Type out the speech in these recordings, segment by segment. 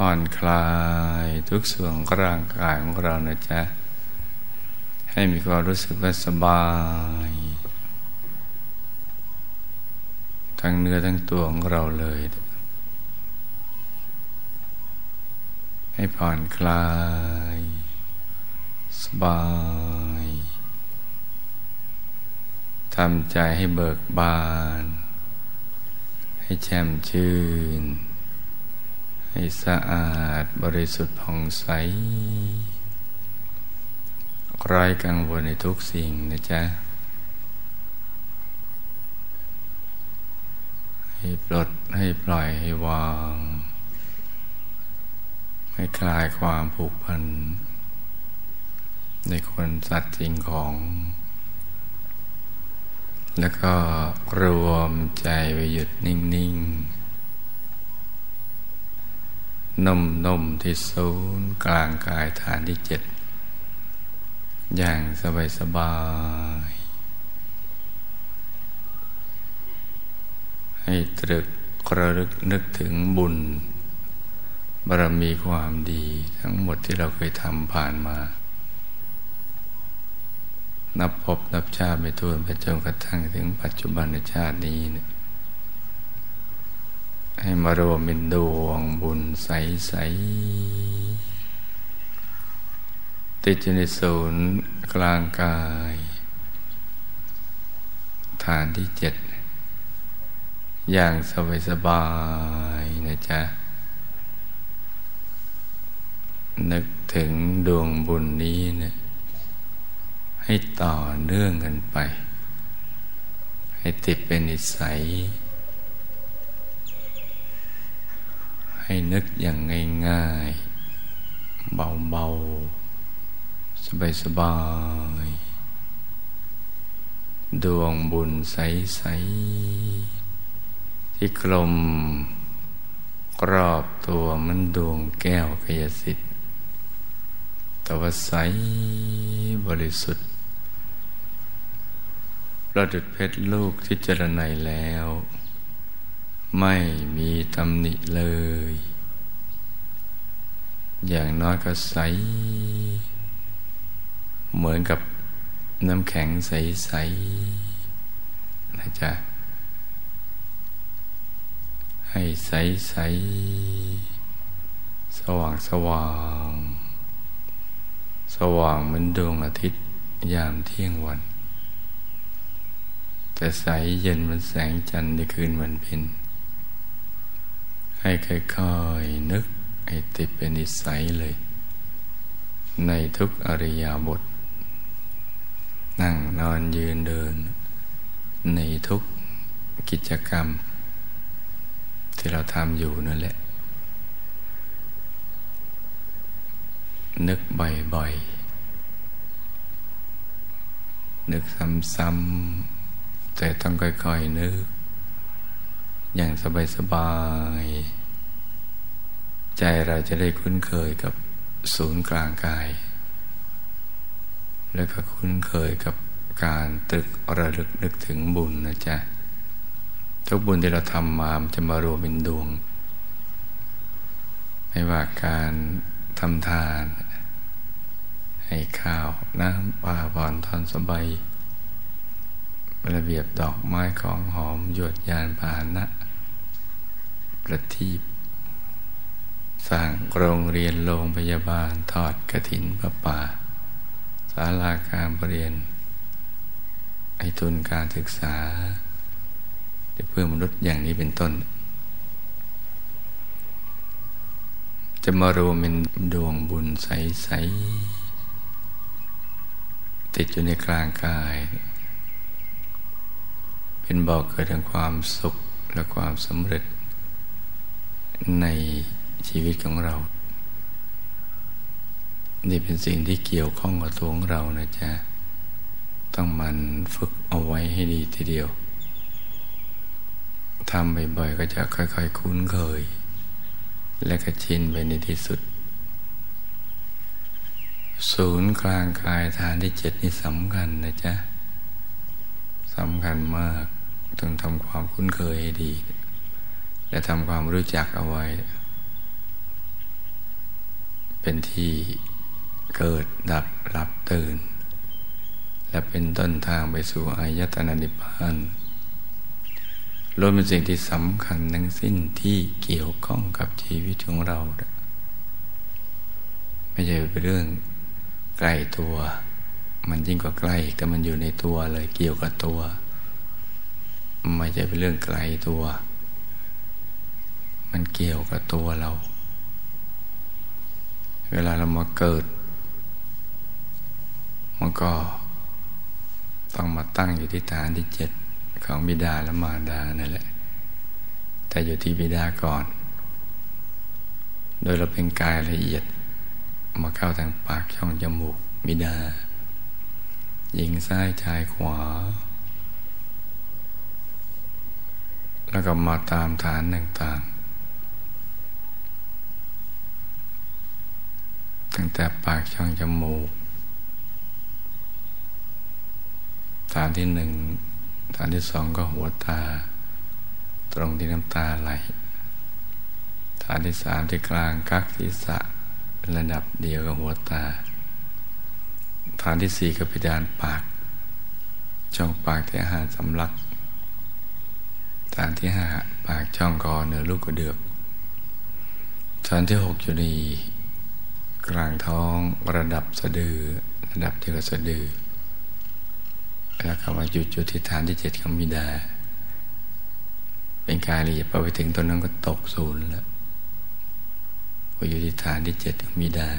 ผ่อนคลายทุกส่วนของร่างกายของเรานะจ๊ะ ให้มีความรู้สึกว่าสบาย ทั้งเนื้อทั้งตัวของเราเลย ให้ผ่อนคลาย สบายทำใจให้เบิกบาน ให้แช่มชื่น ให้สะอาดบริสุทธิ์ผ่องใสไร้กังวลในทุกสิ่งนะจ๊ะ ให้ปลดให้ปล่อยให้วาง ให้คลายความผูกพัน ในคนสัตว์สิ่งของ แล้วก็รวมใจไปหยุดนิ่ง ๆ นุ่มนุ่มที่ศูนย์กลางกายฐานที่เจ็ดอย่างสบายสบาย ให้ตรึกกระลึกนึกถึงบุญบารมีความดีทั้งหมดที่เราเคยทำผ่านมา นับพบนับชาติไปทวนไปจนกระทั่งถึงปัจจุบันชาตินี้นให้มารวมเป็นดวง บุญใสติดอยู่ในศูนย์กลางกาย ฐานที่เจ็ด อย่างสบายสบายนะจ๊ะ นึกถึงดวงบุญนี้นะให้ต่อเนื่องกันไป ให้ติดเป็นนิสัย ให้นึกอย่างง่ายๆ เบาๆ สบายๆ ดวงบุญใสๆ ที่กลมกรอบตัวมันดวงแก้วกยสิทธิ์แต่ว่าใสบริสุทธิ์ประดุดเพชรลูกที่เจรไนแล้ว ไม่มีตำหนิเลย อย่างน้อยก็ใส เหมือนกับน้ำแข็งใส ๆ นะจ๊ะ ให้ใสใสสว่างสว่าง สว่างเหมือนดวงอาทิตย์ยามเที่ยงวัน แต่ใสเย็นเหมือนแสงจันทร์ในคืนวันเพ็ญ ให้ค่อยๆนึกให้ติดเป็นนิสัยเลย ในทุกอริยาบท นั่งนอนยืนเดิน ในทุกกิจกรรม ที่เราทำอยู่นั่นแหละ นึกบ่อยๆ นึกซ้ำๆแต่ต้องค่อยๆนึก อย่างสบายๆ เราจะได้คุ้นเคยกับศูนย์กลางกาย แล้วก็คุ้นเคยกับการตึกระลึกนึกถึงบุญนะจ๊ะ ทุกบุญที่เราทำมามันจะมารวมเป็นดวง ไม่ว่าการทำทาน ให้ข้าวน้ำปลาผ่อนทอนสบายระเบียบดอกไม้ของหอมหยดยานพาหนะ ประทีป สร้างโรงเรียนโรงพยาบาลทอดกระถินประป่าศาลาการเรียน ไอทุนการศึกษาเพื่อมนุษย์อย่างนี้เป็นต้น จะมารวมเป็นดวงบุญใส ๆ ติดอยู่ในกลางกาย เป็นบอกเกิดแห่งความสุขและความสำเร็จใน ชีวิตของเรา นี่เป็นสิ่งที่เกี่ยวข้องกับตัวของเรานะจ๊ะ ต้องมันฝึกเอาไว้ให้ดีทีเดียวทำบ่อยๆก็จะค่อยๆคุ้นเคย และก็ชินไปในที่สุด ศูนย์กลางกายฐานที่เจ็ดนี่สำคัญนะจ๊ะสำคัญมากต้องทำความคุ้นเคยให้ดี และทำความรู้จักเอาไว้ เป็นที่เกิดดับหลับตื่น และเป็นต้นทางไปสู่อายตนะนิพพานล้วนเป็นสิ่งที่สำคัญทั้งสิ้นที่เกี่ยวข้องกับชีวิตของเรา ไม่ใช่เป็นเรื่องใกล้ตัว มันยิ่งกว่าใกล้แต่มันอยู่ในตัวเลยเกี่ยวกับตัว ไม่ใช่เป็นเรื่องไกลตัว มันเกี่ยวกับตัวเรา เวลาเรามาเกิด มันก็ต้องมาตั้งอยู่ที่ฐานที่เจ็ดของบิดาและมารดานั่นแหละ แต่อยู่ที่บิดาก่อน โดยเราเป็นกายละเอียด มาเข้าทางปากช่องจมูกบิดา ยิงซ้ายชายขวา แล้วก็มาตามฐานต่างๆ ตั้งแต่ปากช่องจมูก ฐานที่หนึ่ง ฐานที่สองก็หัวตา ตรงที่น้ำตาไหล ฐานที่สามที่กลางกักศีรษะระดับเดียวกับหัวตา ฐานที่สี่ก็พิดานปาก ช่องปากที่อาห้าสำลัก ฐานที่ห้าปากช่องคอเหนือลูกกระเดือก ฐานที่หกอยู่ใน กลางท้องระดับสะดือ ระดับเดียวกับสะดือ แล้วก็มาหยุดจุดที่ฐานที่เจ็ดของมิดา เป็นกายละเอียดพอไปถึงตอนนั้นก็ตกศูนย์แล้วพออยู่ที่ฐานที่เจ็ดของมิดา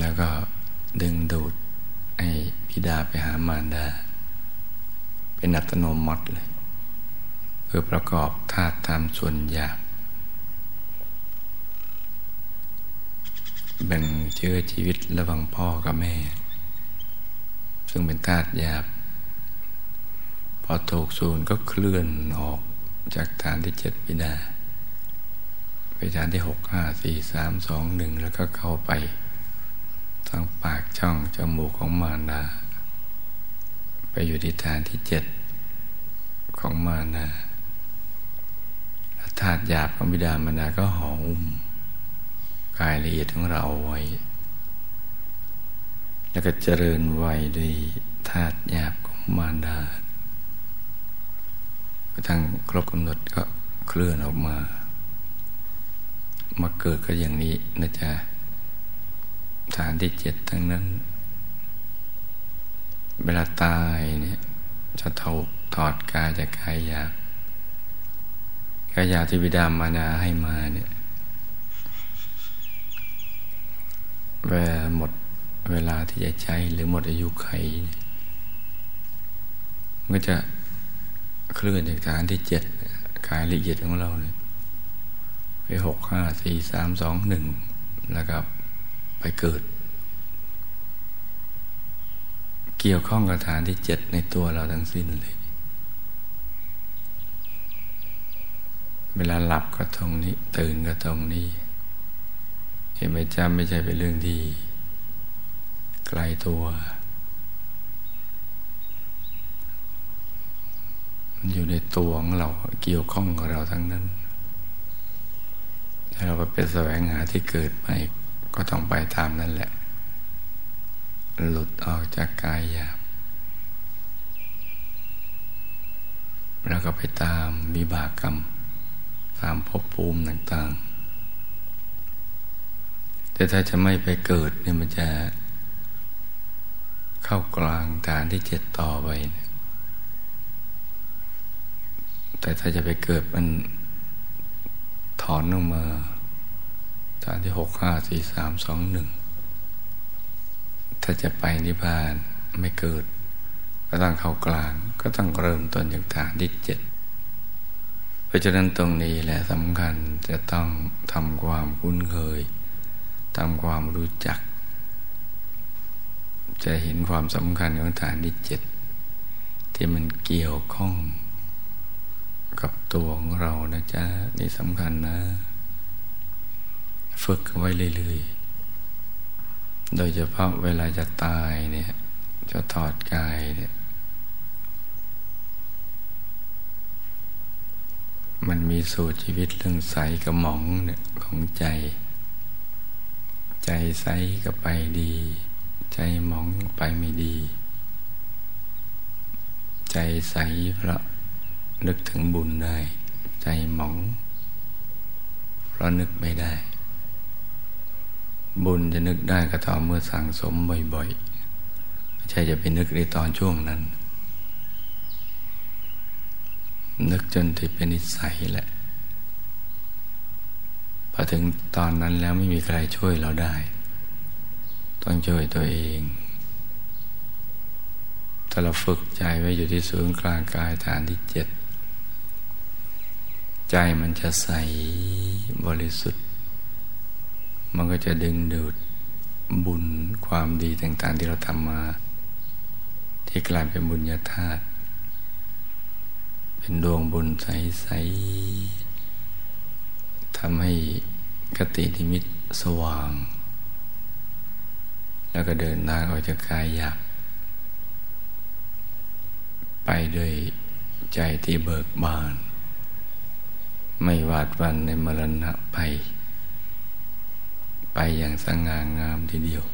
แล้วก็ดึงดูดไอ้พิดาไปหามารดา เป็นอัตโนมัติเลย เพื่อประกอบธาตุตามส่วนหยาบ แบ่งเชื้อชีวิตระหว่างพ่อกับแม่ ซึ่งเป็นธาตุหยาบ พอถูกศูนก็เคลื่อนออกจากฐานที่เจ็ดปิดา ไปฐานที่หกห้าสี่สามสองหนึ่งแล้วก็เข้าไป ทางปากช่องจมูกของมารดา ไปอยู่ที่ฐานที่เจ็ดของมารดาธาตุหยาบของบิดามารดาก็ห่ออุ้ม กายละเอียดของเราไว้ แล้วก็เจริญวัยด้วยธาตุหยาบของมารดากระทั่งครบกำหนดก็เคลื่อนออกมา มาเกิดก็อย่างนี้นะจ๊ะฐานที่เจ็ดทั้งนั้น เวลาตายเนี่ยจะถอดถอดกายจากกายหยาบกายหยาบที่บิดามานาให้มาเนี่ย เวลาหมดเวลาที่จะใช้หรือหมดอายุไข มันก็จะเคลื่อนจากฐานที่เจ็ดกายละเอียดของเราเนี่ยไปหกห้าสี่สามสองหนึ่งแล้วก็ไปเกิด เกี่ยวข้องกับฐานที่เจ็ดในตัวเราทั้งสิ้นเลย เวลาหลับก็ตรงนี้ ตื่นก็ตรงนี้ เห็นไหมจำไม่ใช่เป็นเรื่องที่ ไกลตัว มันอยู่ในตัวของเราเกี่ยวข้องกับเราทั้งนั้นถ้าเราไปเป็นแสวงหาที่เกิดใหม่ก็ต้องไปตามนั่นแหละ หลุดออกจากกายหยาบแล้วก็ไปตามวิบากกรรม ตามภพภูมิต่างๆ แต่ถ้าจะไม่ไปเกิดเนี่ยมันจะเข้ากลางฐานที่เจ็ดต่อไปแต่ถ้าจะไปเกิดมันถอนลงมาฐานที่หกห้าสี่สามสองหนึ่งถ้าจะไปนิพพานไม่เกิด ก็ต้องเข้ากลาง ก็ต้องเริ่มต้นจากฐานที่เจ็ดเพราะฉะนั้นตรงนี้แหละสำคัญจะต้องทำความคุ้นเคย ทำความรู้จัก จะเห็นความสำคัญของฐานที่เจ็ดที่มันเกี่ยวข้องกับตัวของเรานะจ๊ะ นี่สำคัญนะ ฝึกไว้เรื่อยๆ โดยเฉพาะเวลาจะตายเนี่ย จะถอดกายเนี่ย มันมีสูตรชีวิตเรื่องใสกระหม่องเนี่ยของใจ ใจใสก็ไปดี ใจหมองไปไม่ดี ใจใสเพราะนึกถึงบุญได้ ใจหมอง เพราะนึกไม่ได้ บุญจะนึกได้ก็ต่อเมื่อสั่งสมบ่อยๆไม่ใช่จะไปนึกในตอนช่วงนั้น นึกจนที่เป็นนิสัยแหละ พอถึงตอนนั้นแล้วไม่มีใครช่วยเราได้ ต้องช่วยตัวเองถ้าเราฝึกใจไว้อยู่ที่ศูนย์กลางกายฐานที่เจ็ดใจมันจะใสบริสุทธิ์ มันก็จะดึงดูดบุญความดีต่าง ๆ ที่เราทำมา ที่กลายเป็นบุญญาธาตุเป็นดวงบุญใสๆำให้กตินิมิตสว่าง แล้วก็เดินทางออกจากกายหยาบไปด้วยใจที่เบิกบาน ไม่หวาดวันในมรณะไป ไปอย่างสง่างามทีเดียว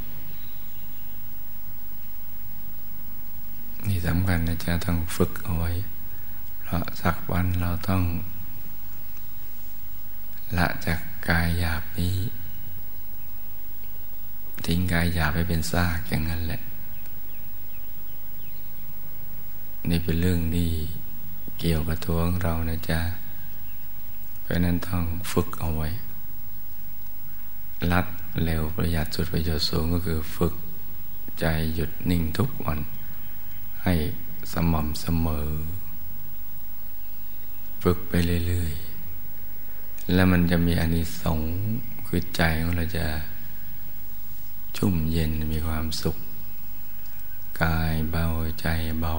นี่สำคัญนะจ๊ะต้องฝึกเอาไว้ เพราะสักวันเราต้อง ละจากกายหยาบนี้ ทิ้งกายหยาบไปเป็นซากอย่างนั้นแหละ นี่เป็นเรื่องที่เกี่ยวกับตัวของเรานะจ๊ะ เพราะนั้นต้องฝึกเอาไว้ รัดเร็วประหยัดสุดประโยชน์สูงก็คือฝึกใจหยุดนิ่งทุกวัน ให้สม่ำเสมอ ฝึกไปเรื่อยๆ แล้วมันจะมีอานิสงส์คือใจของเราจะชุ่มเย็นมีความสุข กายเบาใจเบา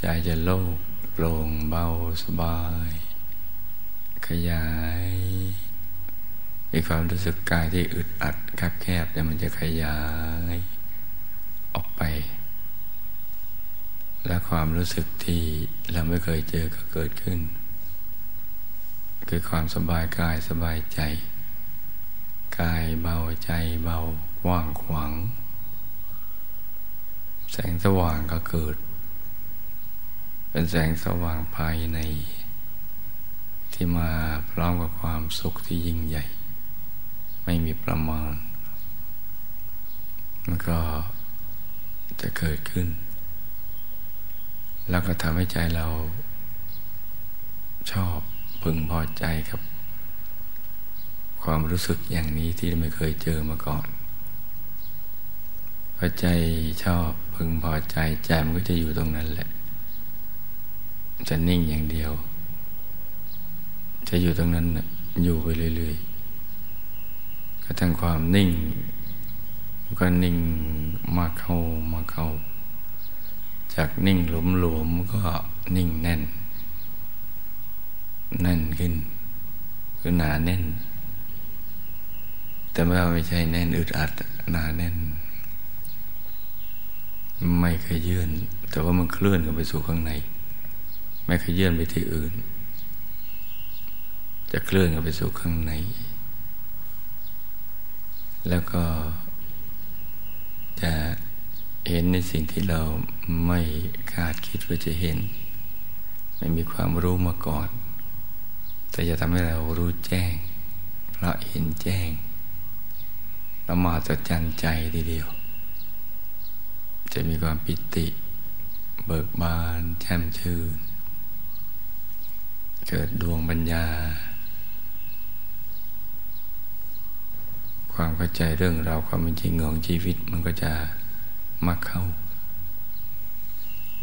ใจจะโล่งโปร่งเบาสบาย ขยายมีความรู้สึกกายที่อึดอัดคับแคบแต่มันจะขยายออกไป และความรู้สึกที่เราไม่เคยเจอก็เกิดขึ้น คือความสบายกายสบายใจ กายเบาใจเบาว่างขวาง แสงสว่างก็เกิด เป็นแสงสว่างภายใน ที่มาพร้อมกับความสุขที่ยิ่งใหญ่ ไม่มีประมาณ มันก็จะเกิดขึ้น แล้วก็ทำให้ใจเราชอบ พึงพอใจกับ ความรู้สึกอย่างนี้ที่ไม่เคยเจอมาก่อนพอใจชอบพึงพอใจใจมันก็จะอยู่ตรงนั้นแหละ จะนิ่งอย่างเดียว จะอยู่ตรงนั้นอยู่ไปเรื่อยๆก็ทั้งความนิ่งก็นิ่งมาเข้ามาเข้า จากนิ่งหลวมหลวมก็นิ่งแน่น แน่นขึ้นคือหนาแน่น แต่ว่าไม่ใช่แน่นอึดอัดหนาแน่น ไม่เคยยื่น แต่ว่ามันเคลื่อนกันไปสู่ข้างใน ไม่ขยื่นไปที่อื่น จะเคลื่อนกันไปสู่ข้างใน แล้วก็จะเห็นในสิ่งที่เราไม่คาดคิดว่าจะเห็น ไม่มีความรู้มาก่อน แต่จะทำให้เรารู้แจ้ง เพราะเห็นแจ้งเรามาจะจันใจทีเดียว จะมีความปิติ เบิกบานแช่มชื่น เกิดดวงปัญญา ความเข้าใจเรื่องราวความเป็นจริงของชีวิตมันก็จะมาเข้า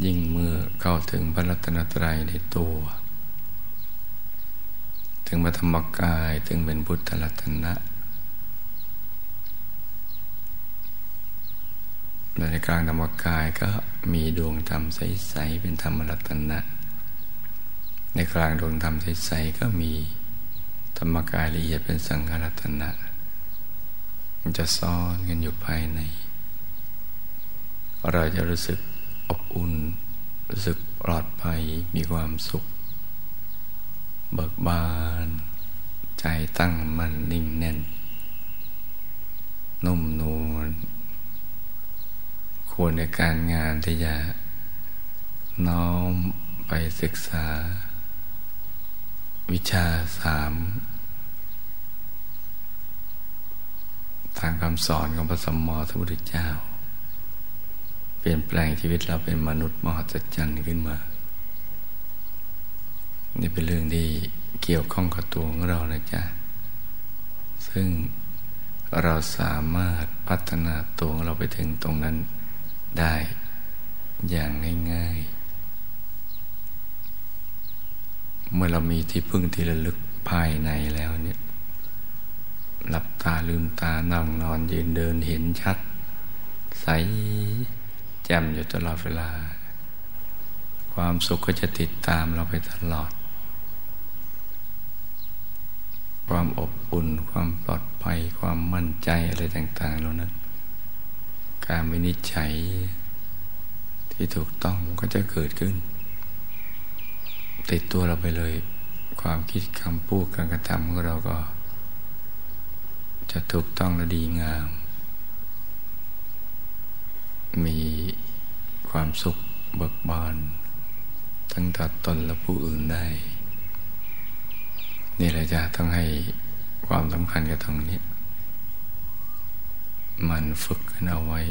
ยิ่งเมื่อเข้าถึงพระรัตนตรัยในตัว ถึงมาธรรมกายถึงเป็นพุทธลัตนะในกลางธรรมกายก็มีดวงธรรมใส ๆ เป็นธรรมรัตนะ ในกลางดวงธรรมใส ๆ ก็มีธรรมกายละเอียดเป็นสังฆรัตนะ มันจะซ่อนกันอยู่ภายใน เราจะรู้สึกอบอุ่น รู้สึกปลอดภัยมีความสุข เบิกบาน ใจตั้งมั่นนิ่งแน่น นุ่มนวลควรในการงานที่จะน้อมไปศึกษา วิชาสามทางคำสอนของพระสมมอสมุทรเจ้า เปลี่ยนแปลงชีวิตเราเป็นมนุษย์มหัศจรรย์ขึ้นมา นี่เป็นเรื่องที่เกี่ยวข้องกับตัวของเรานะจ๊ะ ซึ่งเราสามารถพัฒนาตัวของเราไปถึงตรงนั้นได้อย่างง่ายๆ เมื่อเรามีที่พึ่งที่ระลึกภายในแล้วเนี่ย หลับตาลืมตานั่งนอนยืนเดินเห็นชัด ใสแจ่มอยู่ตลอดเวลา ความสุขก็จะติดตามเราไปตลอด ความอบอุ่น ความปลอดภัย ความมั่นใจอะไรต่างๆเหล่านั้น การวินิจฉัยที่ถูกต้องก็จะเกิดขึ้น ติดตัวเราไปเลย ความคิดคำพูดการกระทำของเราก็ จะถูกต้องและดีงาม มีความสุขเบิกบานทั้งต่อตนและผู้อื่นได้ นี่แหละจะต้องให้ความสำคัญกับตรงนี้ มันฝึกกันเอาไว้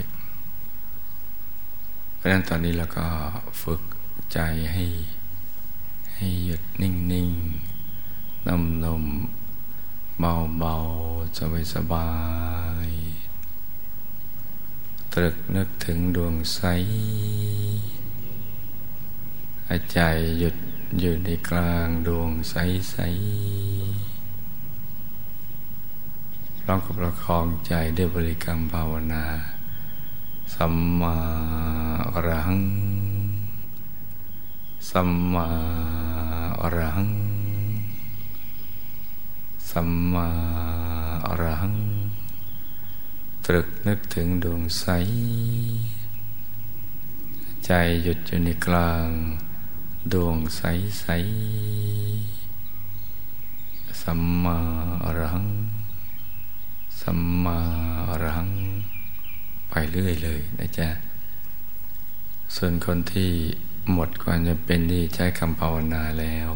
เพราะฉะนั้นตอนนี้เราก็ฝึกใจให้ ให้หยุดนิ่งนิ่งนุ่มนมเบาเบาสบายสบาย ตรึกนึกถึงดวงใสใจหยุด อยู่ในกลางดวงใสใสร้องกับประคองใจด้วยบริกรรมภาวนา สัมมาอรหัง สัมมาอรหัง สัมมาอรหัง ตรึกนึกถึงดวงใส ใจหยุดอยู่ในกลาง ดวงใสใสสัมมาอรัง สัมมาอรัง ไปเรื่อยเลยนะจ๊ะ ส่วนคนที่หมดความจะเป็นที่ใช้คำภาวนาแล้ว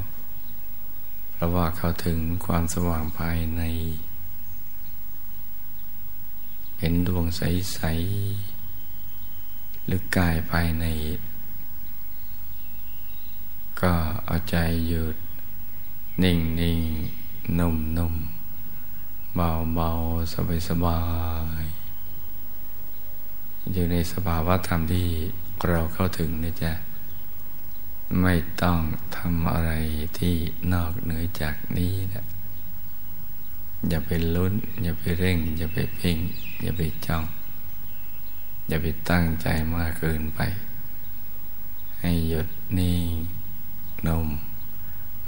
เพราะว่าเขาถึงความสว่างภายใน เห็นดวงใส ๆ หรือกายภายใน ก็เอาใจหยุด นิ่งนิ่งนุ่มนุ่มเบาเบาสบายสบายอยู่ในสภาวะธรรมที่เราเข้าถึงนะจ๊ะไม่ต้องทำอะไรที่นอกเหนือจากนี้นะอย่าไปลุ้น อย่าไปเร่ง อย่าไปเพ่ง อย่าไปจ้อง อย่าไปตั้งใจมากเกินไป ให้หยุดนิ่ง นม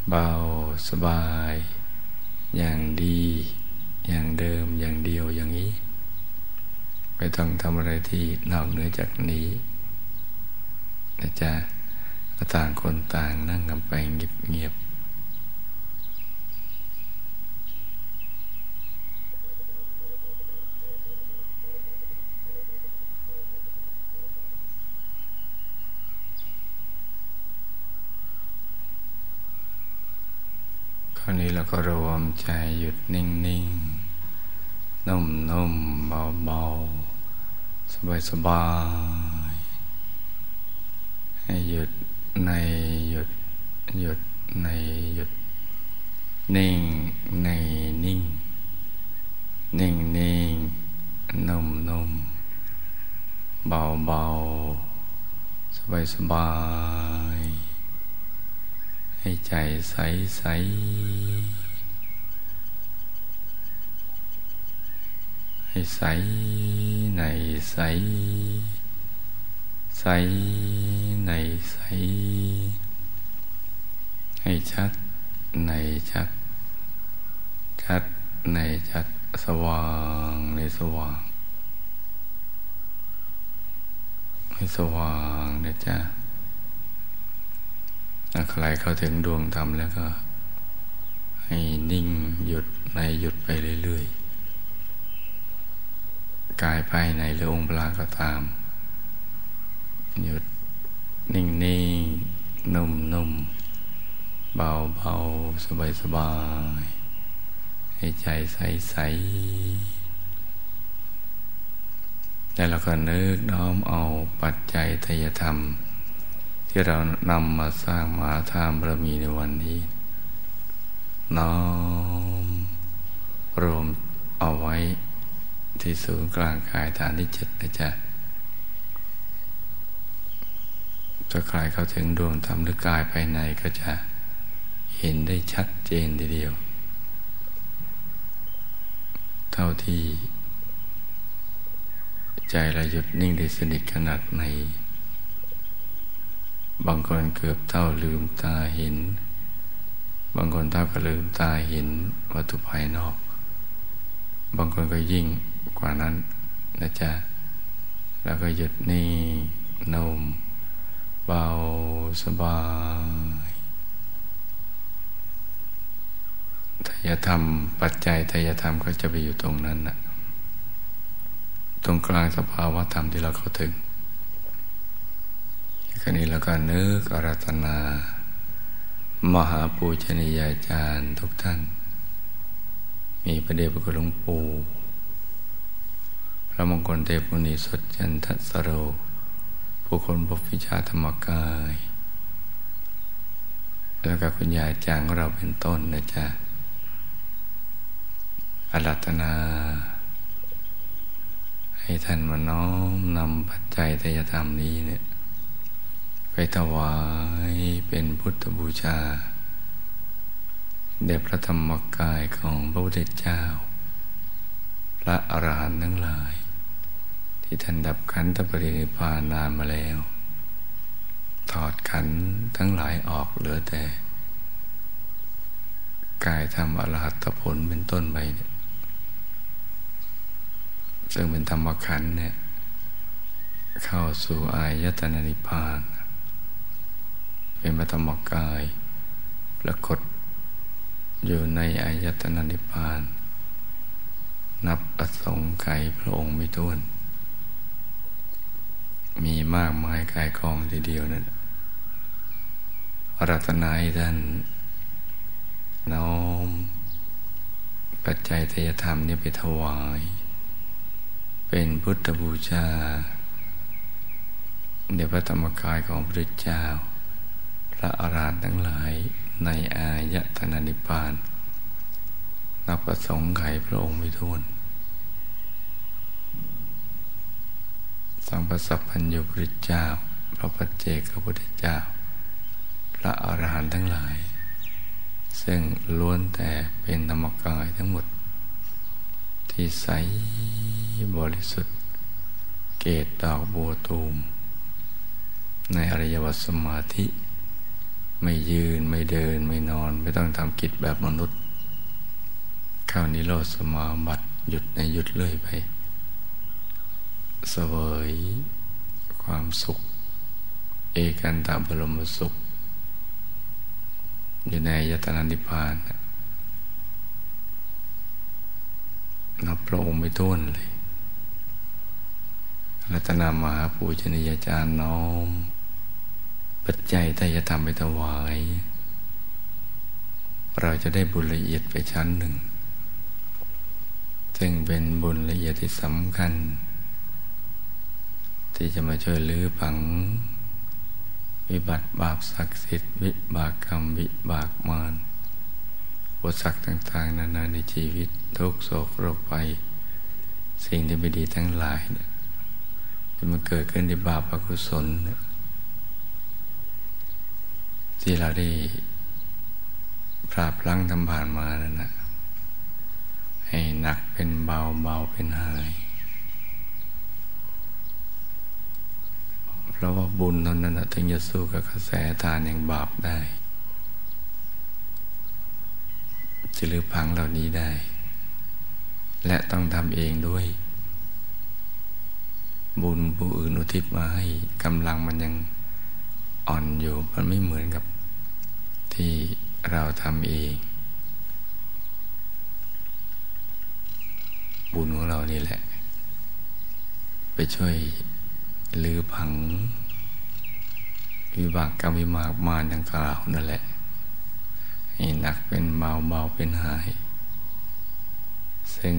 เบาสบาย อย่างดี อย่างเดิมอย่างเดียวอย่างนี้ ไม่ต้องทำอะไรที่นอกเหนือจากนี้นะจ๊ะต่างคนต่างนั่งกันไปเงียบ นี้เราก็รวมใจหยุดนิ่งๆนนุ่มนุ่มเบาเบาสบายสบายให้หยุดในหยุดหยุดในหยุด นิ่งในนิ่ง นิ่งนิ่งนุ่มนุ่มเบาเบาสบายสบาย ให้ใจใสใสให้ใสในใส ใสในใส ให้ชัดในชัด ชัดในชัดสว่างในสว่าง ให้สว่างนะจ๊ะถ้า ใครเข้าถึงดวงธรรมแล้วก็ ให้นิ่งหยุดในหยุดไปเรื่อยๆ กายภายในหรือองค์พระก็ตาม หยุดนิ่งนิ่งนุ่มนุ่มเบาเบาสบายสบายให้ใจใสใสแล้วเราก็นึกน้อมเอาปัจจัยทยธรรม ที่เรานำมาสร้างมหาทามบารมีในวันนี้ น้อมรวมเอาไว้ที่ศูนย์กลางกายฐานที่เจ็ดนะจ๊ะถ้าใครเข้าถึงดวงธรรมหรือกายภายในก็จะเห็นได้ชัดเจนทีเดียว เท่าที่ ใจเราหยุดนิ่งได้สนิทขนาดไหน บางคนเกือบเท่าลืมตาเห็น บางคนเท่ากับลืมตาเห็นวัตถุภายนอก บางคนก็ยิ่งกว่านั้นนะจ๊ะ แล้วก็หยุดนิ่นมเบาสบายทายธรรม ปัจจัยทายธรรมก็จะไปอยู่ตรงนั้นนะตรงกลางสภาวะธรรมที่เราเข้าถึง ครนี้เราก็นึกอารัตนา มหาปูชนียาจารย์ทุกท่าน มีพระเดชพระคุณหลวงปู่พระมงคลเทพมุนีสดจันทสโร ผู้คนพบวิชาธรรมกาย แล้วก็คุณยายจางของเราเป็นต้นนะจ๊ะอารัตนาให้ท่านมาน้อมนำปัจจัยทยธรรมนี้เนี่ย ไปถวายเป็นพุทธบูชาเดชพระธรรมกายของพระพุทธเจ้า พระอรหันต์ทั้งหลาย ที่ท่านดับขันธปรินิพานนานมาแล้ว ถอดขันทั้งหลายออกเหลือแต่ กายธรรมอรหัตผลเป็นต้นไปเนี่ยซึ่งเป็นธรรมขันเนี่ย เข้าสู่อายตนะนิพพาน เป็นพระธรรมกาย ปรากฏอยู่ในอายตนะนิพพาน นับประสงค์ไขพระองค์ไม่ท้วน มีมากมายกายกองทีเดียวนั่นรัตนายท่านน้อม ปัจจัยทยธรรมนี่ไปถวาย เป็นพุทธบูชาเดี๋ยวพระธรรมกายของพระเจ้า พระอาราธทั้งหลายในอายตนะนิพพาน นับประสงค์ไขพระองค์ไม่ท้วนสัมปสัพพัญญุพระเจ้า พระปัจเจกพุทธเจ้า พระอรหันต์ทั้งหลาย ซึ่งล้วนแต่เป็นธรรมกายทั้งหมด ที่ใสบริสุทธิ์ เกตดอกบัวตูม ในอริยวัตสมาธิ ไม่ยืนไม่เดินไม่นอน ไม่ต้องทำกิจแบบมนุษย์ เข้านิโรธสมาบัติหยุดในหยุดเลยไปเสวยความสุข เอกันตาบรมสุข อยู่ในยตนานิพพานนับพระองค์ไม่ท้วนเลย รัตนามหาปูชนียาจารย์น้อม ปัจจัยทายธรรมไปถวาย เราจะได้บุญละเอียดไปชั้นหนึ่ง ซึ่งเป็นบุญละเอียดที่สำคัญ ที่จะมาช่วยลื้อผัง วิบัติบาปศักดิ์สิทธิ์วิบากกรรมวิบากมารอุปสรรคต่างๆ นานาในชีวิตทุกโศกโรคไป สิ่งที่ไม่ดีทั้งหลายเนี่ยที่มันเกิดขึ้นในบาปอกุศลเนี่ย ที่เราได้พลาดพลั้งทำผ่านมานั่นนะให้หนักเป็นเบาเบาเป็นหายเพราะว่าบุญเท่านั้นถึงจะสู้กับกระแสทานแห่างบาปได้จะลือพังเหล่านี้ได้ และต้องทำเองด้วย บุญผู้อื่นอุทิศมาให้กำลังมันยังอ่อนอยู่ มันไม่เหมือนกับ ที่เราทำเอง บุญของเรานี่แหละ ไปช่วยลือผัง วิบากกรรมวิมากมาดังกล่าวนั่นแหละให้หนักเป็นเบาเบาเป็นหาย ซึ่ง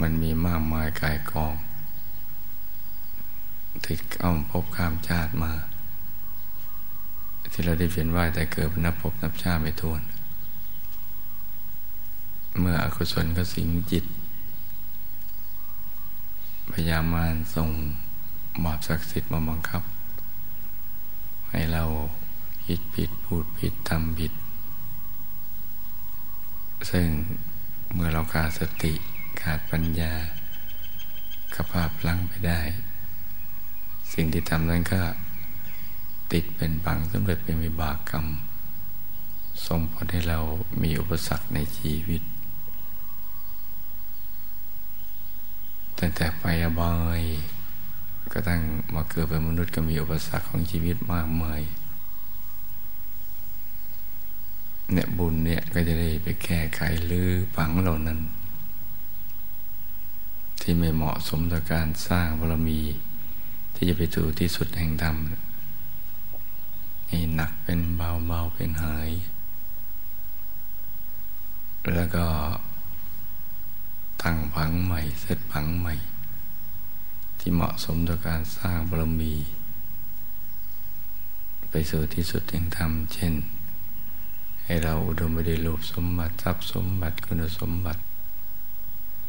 มันมีมากมายกายกองติดอ้อมพบข้ามชาติมา ที่เราได้เวียนว่ายแต่เกิดนับพบนับชาไม่ทวน เมื่ออกุศลก็สิงจิต พยามารส่งบาปศักดิ์สิทธิ์มาบังคับ ให้เราคิดผิดพูดผิดทำผิด ซึ่งเมื่อเราขาดสติขาดปัญญากภาพลังไปได้ สิ่งที่ทำนั้นก็ ติดเป็นบังสำเร็จเป็นวิบากกรรม ส่งผลให้เรามีอุปสรรคในชีวิตตั้งแต่ไปอบายก็ตั้งมาเกิดเป็นมนุษย์ก็มีอุปสรรคของชีวิตมากมายเนี่ยบุญเนี่ยก็จะได้ไปแก้ไขหรือฝังเหล่านั้น ที่ไม่เหมาะสมต่อการสร้างบารมี ที่จะไปสู่ที่สุดแห่งธรรม ให้หนักเป็นเบาเบาเป็นหาย แล้วก็ตั้งผังใหม่เซตผังใหม่ ที่เหมาะสมต่อการสร้างบารมี ไปสู่ที่สุดแห่งธรรม เช่น ให้เราอุดมไปด้วยรูปสมบัติทรัพย์สมบัติคุณสมบัติ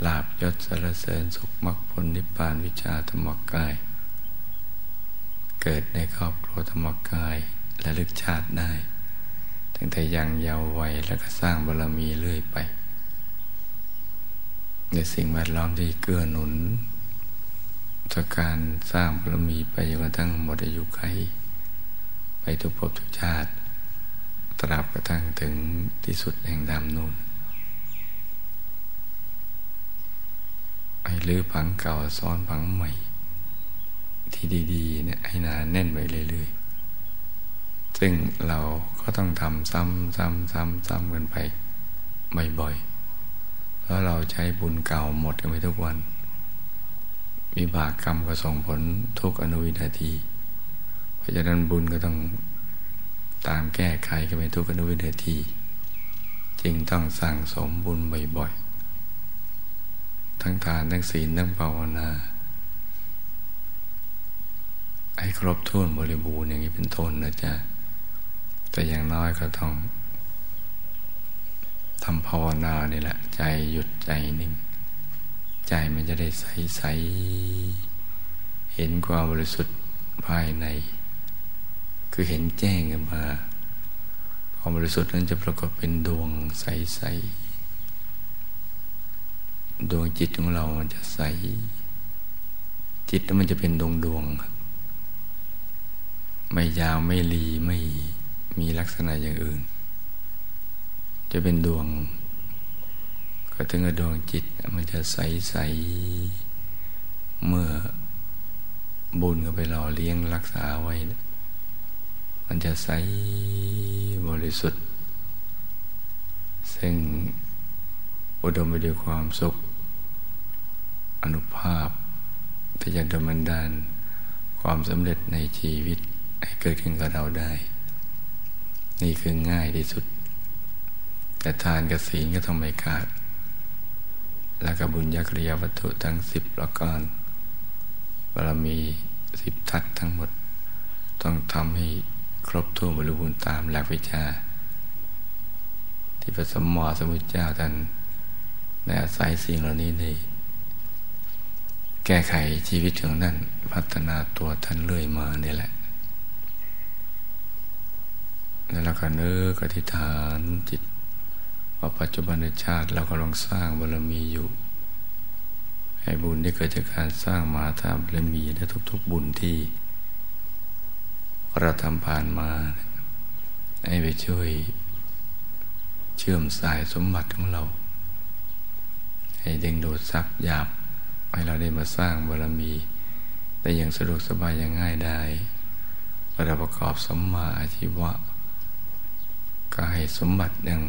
ลาบยศสารเสริญสุขมรรคผลนิพพานวิชาธรรมกาย เกิดในครอบครัวธรรมกาย และลึกชาติได้ ตั้งแต่ยังเยาว์วัยแล้วก็สร้างบารมีเรื่อยไปในสิ่งแวดล้อมที่เกื้อหนุนจากการสร้างบารมีไปจนกระทั่งหมดอายุไขไปทุกภพทุกชาติ ตราบกระทั่งถึงที่สุดแห่งดำนูนไอ้ลื้อผังเก่าซ้อนผังใหม่ ที่ดี ๆ เนี่ยให้นาแน่นไปเรื่อย ซึ่งเราก็ต้องทำซ้ำซ้ำซ้ำซ้ำกันไปบ่อยๆ เพราะเราใช้บุญเก่าหมดกันไปทุกวัน วิบากกรรมก็ส่งผลทุกอนุวินาที เพราะฉะนั้นบุญก็ต้องตามแก้ไขกันไปทุกอนุวินาที จึงต้องสั่งสมบุญบ่อยๆ ทั้งทานทั้งศีลทั้งภาวนา ให้ครบถ้วนบริบูรณ์อย่างนี้เป็นต้นนะจ๊ะ แต่อย่างน้อยก็ต้องทำภาวนานี่แหละ ใจหยุดใจนิ่ง ใจมันจะได้ใสๆเห็นความบริสุทธิ์ภายใน คือเห็นแจ้งกันมา ความบริสุทธิ์นั้นจะปรากฏเป็นดวงใสๆดวงจิตของเรามันจะใส จิตนั้นมันจะเป็นดวงดวง ไม่ยาวไม่รีไม่ มีลักษณะอย่างอื่น จะเป็นดวง ก็ถึงกับดวงจิต มันจะใสใสเมื่อบุญก็ไปหล่อเลี้ยงรักษาไว้ มันจะใสบริสุทธิ์ ซึ่งอุดมไปด้วยความสุข อนุภาพที่จะดำเนินดานความสำเร็จในชีวิตให้เกิดขึ้นกับเราได้ นี่คือง่ายที่สุด แต่ทานกับศีลก็ต้องไม่ขาด และกบุญญากริยาวัตถุทั้งสิบประการบารมีสิบทัศทั้งหมด ต้องทำให้ครบถ้วนบริบูรณ์ตามหลักวิชา ที่พระสมมอสมุทเจ้าท่านได้อาศัยสิ่งเหล่านี้ในแก้ไขชีวิตของท่านพัฒนาตัวท่านเรื่อยมานี่แหละ แล้วก็เนื้อกอธิษฐานจิตว่าปัจจุบันชาติเรากำลังสร้างบารมีอยู่ให้บุญที่เกิดจากการสร้างมาธาบารมีและทุก ๆ บุญที่เราทำผ่านมาให้ไปช่วยเชื่อมสายสมบัติของเรา ให้ดึงดูดซับหยาบให้เราได้มาสร้างบารมีได้อย่างสะดวกสบายอย่างง่ายได้เราประกอบสมมาอาชีวะ ก็ให้สมบัติอย่าง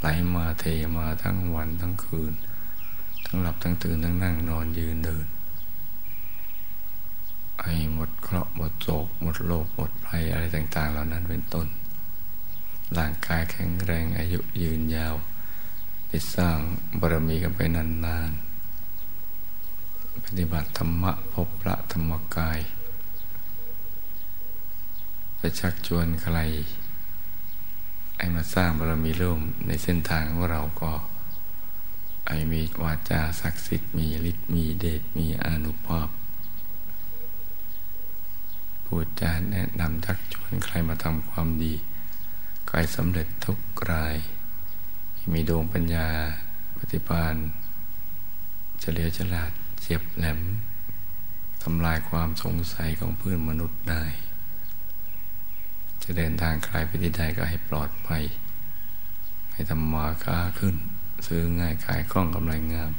ไหลมาเทมาทั้งวันทั้งคืน ทั้งหลับทั้งตื่นทั้งนั่งนอนยืนเดินให้หมดเคราะห์หมดโศกหมดโลกหมดภัยอะไรต่าง ๆ เหล่านั้นเป็นต้นร่างกายแข็งแรงอายุยืนยาวได้สร้างบารมีกันไปนานๆ ปฏิบัติธรรมะพบพระธรรมกาย จะชักชวนใคร ให้มาสร้างบารมีร่วมในเส้นทางของเราก็ ไอมีวาจาศักดิ์สิทธิ์มีฤทธิ์มีเดชมีอนุภาพพูดจาแนะนำชักชวนใครมาทำความดีก็ให้สำเร็จทุกราย มีดวงปัญญาปฏิปานเฉลียวฉลาดเจ็บแหลมทำลายความสงสัยของเพื่อนมนุษย์ได้ จะเดินทางใครไปที่ใดก็ให้ปลอดภัย ให้ทำมาค้าขึ้น ซื้อง่ายขายคล่องกำไรงาม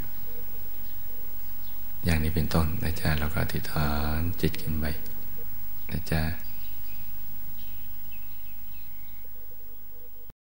อย่างนี้เป็นต้นนะจ๊ะเราก็อธิษฐานจิตกันไปนะจ๊ะ